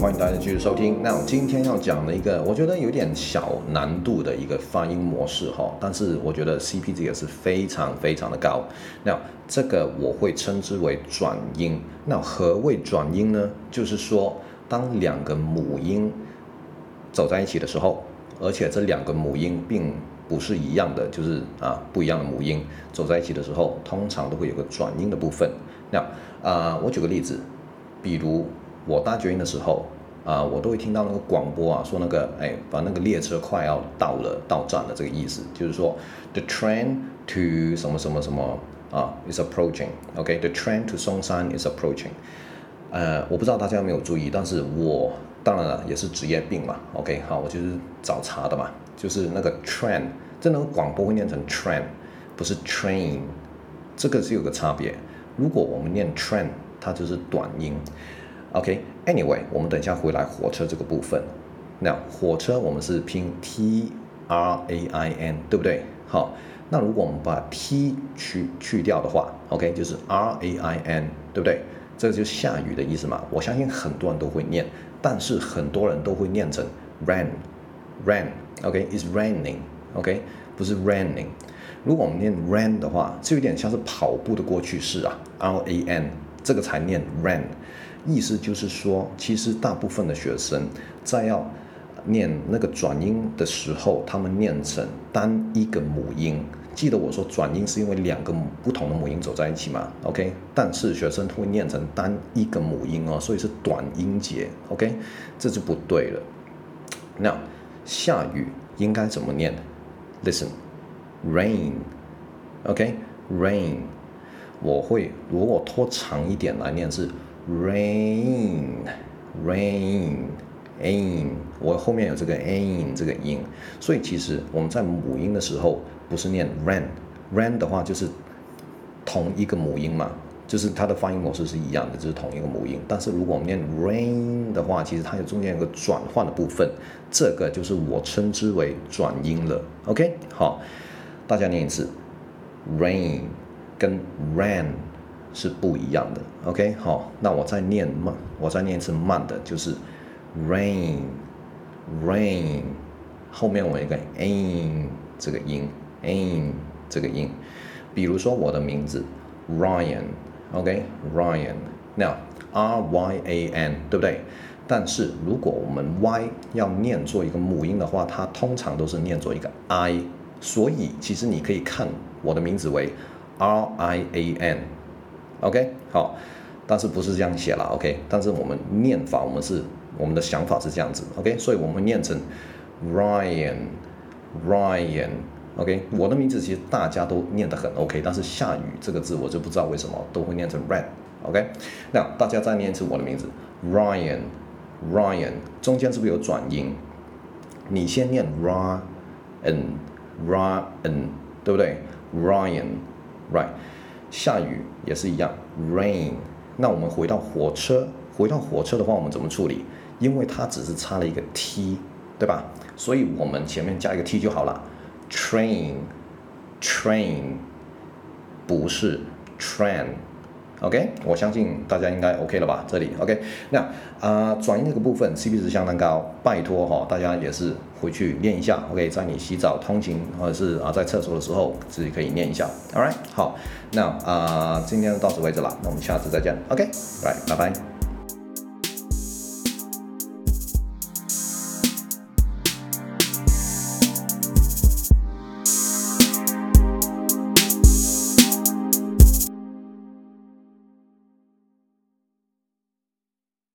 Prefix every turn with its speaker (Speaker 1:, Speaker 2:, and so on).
Speaker 1: 欢迎大家继续收听。那我今天要讲的一个，我觉得有点小难度的一个发音模式哈，但是我觉得 CP 值也是非常非常的高。那这个我会称之为转音。那何谓转音呢？就是说，当两个母音走在一起的时候，而且这两个母音并不是一样的，就是啊不一样的母音走在一起的时候，通常都会有个转音的部分。那啊，我举个例子，比如我搭捷运的时候啊，我都会听到那个广播啊，说那个哎，把那个列车快要到了，到站了，这个意思就是说，the train to 什么什么什么啊，is approaching，OK，the train to 松山 is approaching。呃，我不知道大家有没有注意，但是我当然了也是职业病嘛，OK，好，我就是找茬的嘛，就是那个 train，这那个广播会念成 train，不是 train，这个是有个差别。如果我们念 train，它就是短音。OK，Anyway，我们等一下回来火车这个部分。那火车我们是拼 T R A I N，对不对？好，那如果我们把 T 去去掉的话，OK，就是 R A I N，对不对？这个就是下雨的意思嘛。我相信很多人都会念，但是很多人都会念成 rain，rain，OK，is raining，OK，不是 raining。如果我们念 ran 的话，就有点像是跑步的过去式啊，R A N，这个才念 ran，意思就是说，其实大部分的学生在要念那个转音的时候，他们念成单一个母音。记得我说转音是因为两个不同的母音走在一起嘛，OK？但是学生会念成单一个母音哦，所以是短音节，OK？这就不对了。那下雨应该怎么念？Listen。Rain，OK，Rain，我会如果拖长一点来念是 Rain，Rain，In，我后面有这个 In 这个音，所以其实我们在母音的时候不是念 Ran，Ran 的话就是同一个母音嘛，就是它的发音模式是一样的，就是同一个母音。但是如果我们念 Rain 的话，其实它有中间有个转换的部分，这个就是我称之为转音了，OK，好。大家念一次，rain 跟 ran 是不一样的，OK，好，那我再念慢，我再念一次慢的，就是 rain，rain，后面我一个 in 这个音，in 这个音，比如说我的名字 Ryan，OK，Ryan，那 R Y A N 对不对？但是如果我们 Y 要念作一个母音的话，它通常都是念作一个 I。所以其实你可以看我的名字为 R I A N OK，好，但是不是这样写了，OK，但是我们念法，我们是我们的想法是这样子，OK，所以我们念成 Ryan，Ryan，OK，我的名字其实大家都念得很 OK，但是下雨这个字我就不知道为什么都会念成 Red，OK，那大家再念一次我的名字 Ryan，Ryan，中间是不是有转音？你先念 R N。Ryan，对不对？Ryan，right。下雨也是一样，rain。那我们回到火车，回到火车的话，我们怎么处理？因为它只是差了一个 t，对吧？所以我们前面加一个 t 就好了。Train，train，不是 train。OK，我相信大家应该 OK 了吧？这里 OK，那啊、转音这个部分 CP 值相当高，拜托哈，大家也是回去练一下。OK，在你洗澡、通勤或者是啊在厕所的时候，自己可以练一下。All right，好，那啊、今天就到此为止了，那我们下次再见。OK，拜，拜拜。